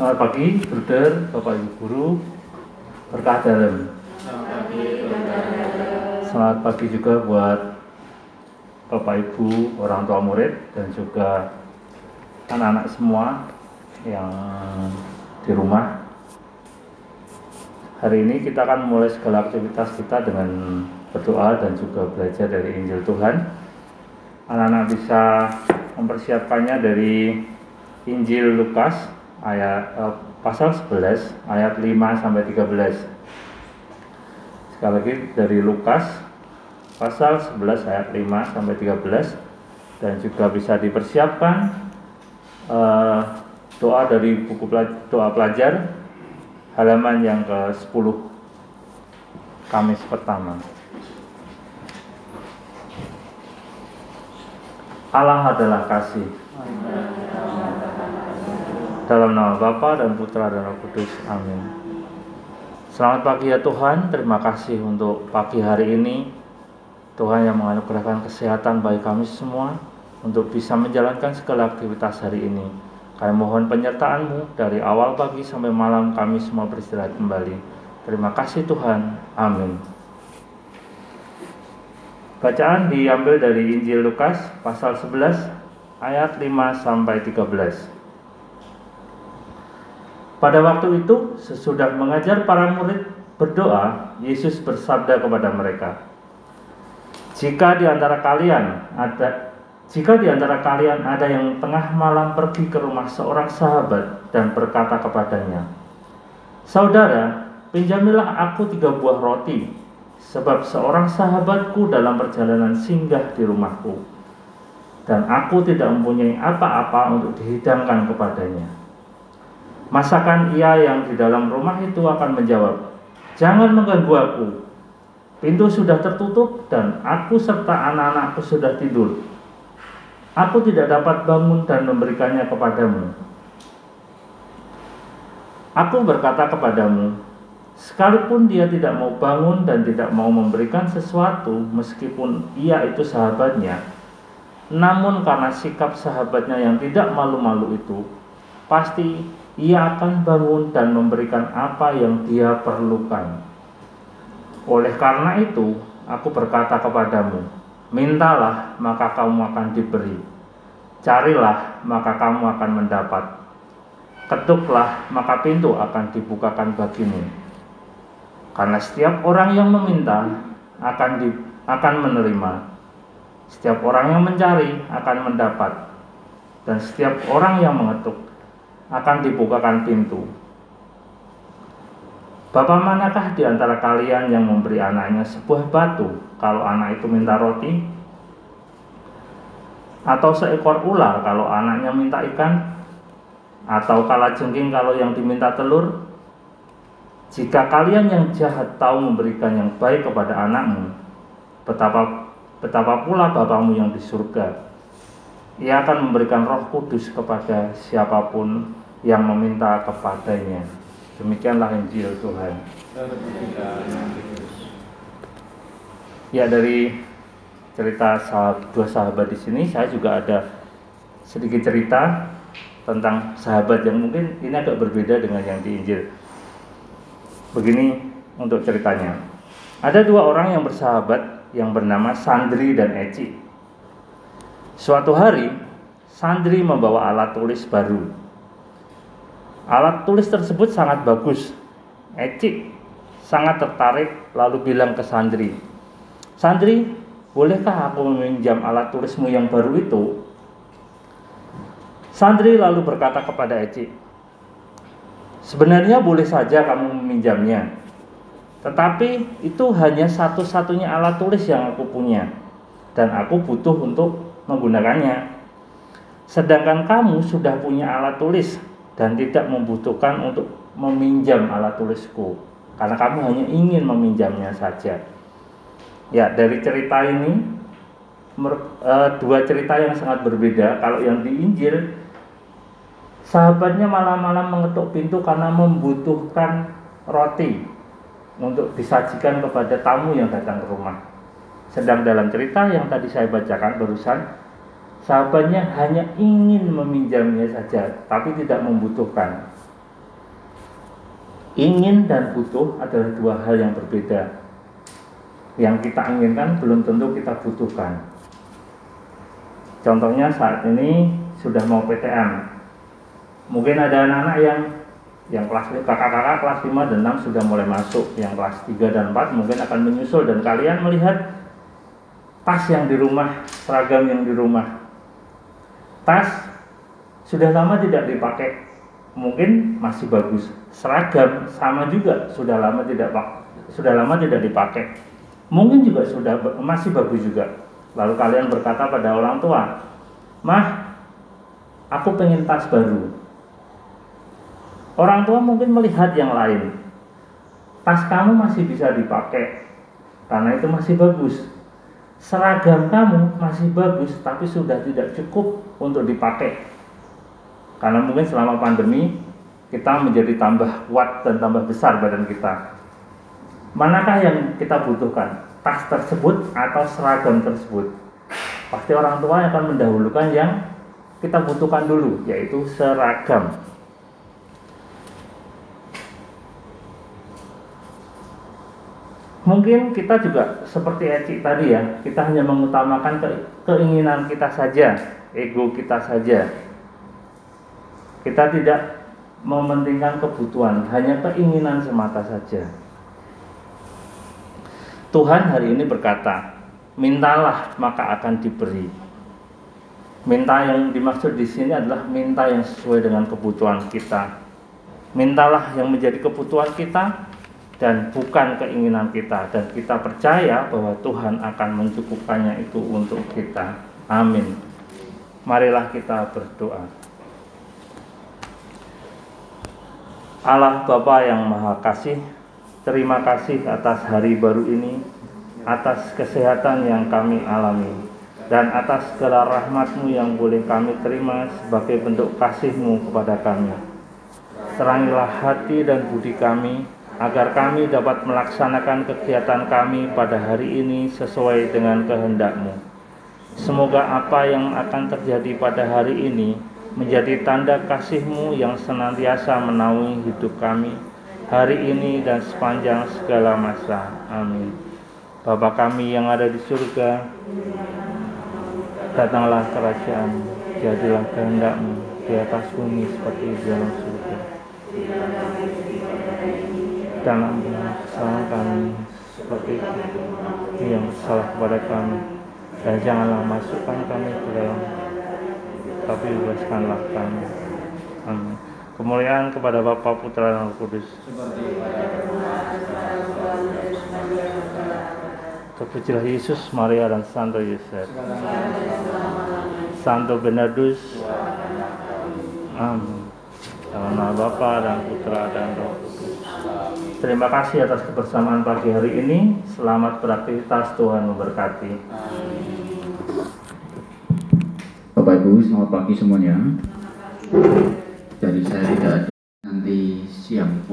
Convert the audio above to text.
Selamat pagi, Bruder, Bapak Ibu Guru, berkah dalam. Selamat pagi juga buat Bapak Ibu, orang tua murid, dan juga anak-anak semua yang di rumah. Hari ini kita akan mulai segala aktivitas kita dengan berdoa dan juga belajar dari Injil Tuhan. Anak-anak bisa mempersiapkannya dari Injil Lukas ayat eh, pasal 11 ayat 5 sampai 13. Sekali lagi dari Lukas pasal 11 ayat 5 sampai 13 dan juga bisa dipersiapkan eh, doa dari buku pelajar, doa pelajar halaman yang ke-10 Kamis pertama. Allah adalah kasih. Dalam nama Bapa dan Putra dan Roh Kudus. Amin. Selamat pagi ya Tuhan. Terima kasih untuk pagi hari ini. Tuhan yang menganugerahkan kesehatan bagi kami semua untuk bisa menjalankan segala aktivitas hari ini. Kami mohon penyertaan-Mu dari awal pagi sampai malam kami semua beristirahat kembali. Terima kasih Tuhan. Amin. Bacaan diambil dari Injil Lukas pasal 11 ayat 5 sampai 13. Pada waktu itu, sesudah mengajar para murid berdoa, Yesus bersabda kepada mereka, "Jika di antara kalian ada jika di antara kalian ada yang tengah malam pergi ke rumah seorang sahabat dan berkata kepadanya, Saudara, pinjamilah aku tiga buah roti sebab seorang sahabatku dalam perjalanan singgah di rumahku, dan aku tidak mempunyai apa-apa untuk dihidangkan kepadanya. Masakan ia yang di dalam rumah itu akan menjawab, Jangan mengganggu aku, pintu sudah tertutup dan aku serta anak-anakku sudah tidur. Aku tidak dapat bangun dan memberikannya kepadamu. Aku berkata kepadamu, Sekalipun dia tidak mau bangun dan tidak mau memberikan sesuatu, meskipun ia itu sahabatnya, namun karena sikap sahabatnya yang tidak malu-malu itu, pasti ia akan bangun dan memberikan apa yang dia perlukan. Oleh karena itu, aku berkata kepadamu, mintalah maka kamu akan diberi, carilah maka kamu akan mendapat, ketuklah maka pintu akan dibukakan bagimu. Karena setiap orang yang meminta akan di, akan menerima. Setiap orang yang mencari akan mendapat. Dan setiap orang yang mengetuk akan dibukakan pintu. Bapak manakah di antara kalian yang memberi anaknya sebuah batu kalau anak itu minta roti? Atau seekor ular kalau anaknya minta ikan? Atau kala jengking kalau yang diminta telur? Jika kalian yang jahat tahu memberikan yang baik kepada anakmu, betapa betapa pula Bapamu yang di surga. Ia akan memberikan Roh Kudus kepada siapa pun yang meminta kepadanya. Demikianlah Injil Tuhan. Ya dari cerita dua sahabat di sini, saya juga ada sedikit cerita tentang sahabat yang mungkin ini agak berbeda dengan yang di Injil. Begini untuk ceritanya. Ada dua orang yang bersahabat yang bernama Sandri dan Eci. Suatu hari, Sandri membawa alat tulis baru. Alat tulis tersebut sangat bagus. Eci sangat tertarik lalu bilang ke Sandri, "Sandri, bolehkah aku meminjam alat tulismu yang baru itu?" Sandri lalu berkata kepada Eci, Sebenarnya boleh saja kamu meminjamnya. Tetapi itu hanya satu-satunya alat tulis yang aku punya dan aku butuh untuk menggunakannya. Sedangkan kamu sudah punya alat tulis dan tidak membutuhkan untuk meminjam alat tulisku karena kamu hanya ingin meminjamnya saja. Ya, dari cerita ini eh, dua cerita yang sangat berbeda. Kalau yang di Injil Sahabatnya malam-malam mengetuk pintu karena membutuhkan roti untuk disajikan kepada tamu yang datang ke rumah. Sedang dalam cerita yang tadi saya bacakan barusan, sahabatnya hanya ingin meminjamnya saja, tapi tidak membutuhkan. ingin dan butuh adalah dua hal yang berbeda. Yang kita inginkan belum tentu kita butuhkan. Contohnya saat ini sudah mau PTM. Mungkin ada anak-anak yang yang kelas kakak-kakak kelas 5 dan 6 sudah mulai masuk, yang kelas 3 dan 4 mungkin akan menyusul dan kalian melihat tas yang di rumah, seragam yang di rumah. Tas sudah lama tidak dipakai, mungkin masih bagus. Seragam sama juga sudah lama tidak sudah lama tidak dipakai. Mungkin juga sudah masih bagus juga. Lalu kalian berkata pada orang tua, "Mah, aku pengen tas baru." Orang tua mungkin melihat yang lain. Tas kamu masih bisa dipakai karena itu masih bagus. Seragam kamu masih bagus tapi sudah tidak cukup untuk dipakai karena mungkin selama pandemi kita menjadi tambah kuat dan tambah besar badan kita. Manakah yang kita butuhkan? Tas tersebut atau seragam tersebut? Pasti orang tua akan mendahulukan yang kita butuhkan dulu, yaitu seragam. Mungkin kita juga seperti Eci tadi ya, kita hanya mengutamakan keinginan kita saja, ego kita saja, kita tidak mementingkan kebutuhan, hanya keinginan semata saja. Tuhan hari ini berkata, mintalah maka akan diberi. Minta yang dimaksud di sini adalah minta yang sesuai dengan kebutuhan kita. Mintalah yang menjadi kebutuhan kita dan bukan keinginan kita dan kita percaya bahwa Tuhan akan mencukupkannya itu untuk kita. Amin. Marilah kita berdoa. Allah Bapa yang Maha Kasih, terima kasih atas hari baru ini, atas kesehatan yang kami alami, dan atas segala rahmatmu yang boleh kami terima sebagai bentuk kasihmu kepada kami. Terangilah hati dan budi kami, agar kami dapat melaksanakan kegiatan kami pada hari ini sesuai dengan kehendakmu. Semoga apa yang akan terjadi pada hari ini menjadi tanda kasihmu yang senantiasa menaungi hidup kami hari ini dan sepanjang segala masa. Amin. Bapa kami yang ada di surga, datanglah kerajaan, jadilah kehendakmu di atas bumi seperti di dalam surga. Dalam kesalahan kami seperti yang salah kepada kami dan janganlah masukkan kami ke dalam tapi bebaskanlah kami. Amin. Kemuliaan kepada Bapa, Putra, dan Roh Kudus. Terpujilah Yesus, Maria, dan Santo Yosef. Santo Bernardus. Amin. Dalam nama Bapa dan Putra dan Roh Kudus. Terima kasih atas kebersamaan pagi hari ini. Selamat beraktivitas, Tuhan memberkati. Bapak Ibu, selamat pagi semuanya. Jadi saya tidak ada